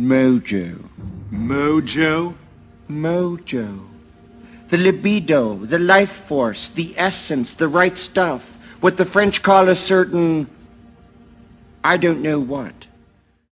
Mojo. Mojo? Mojo. The libido, the life force, the essence, the right stuff. What the French call a certain... I don't know what.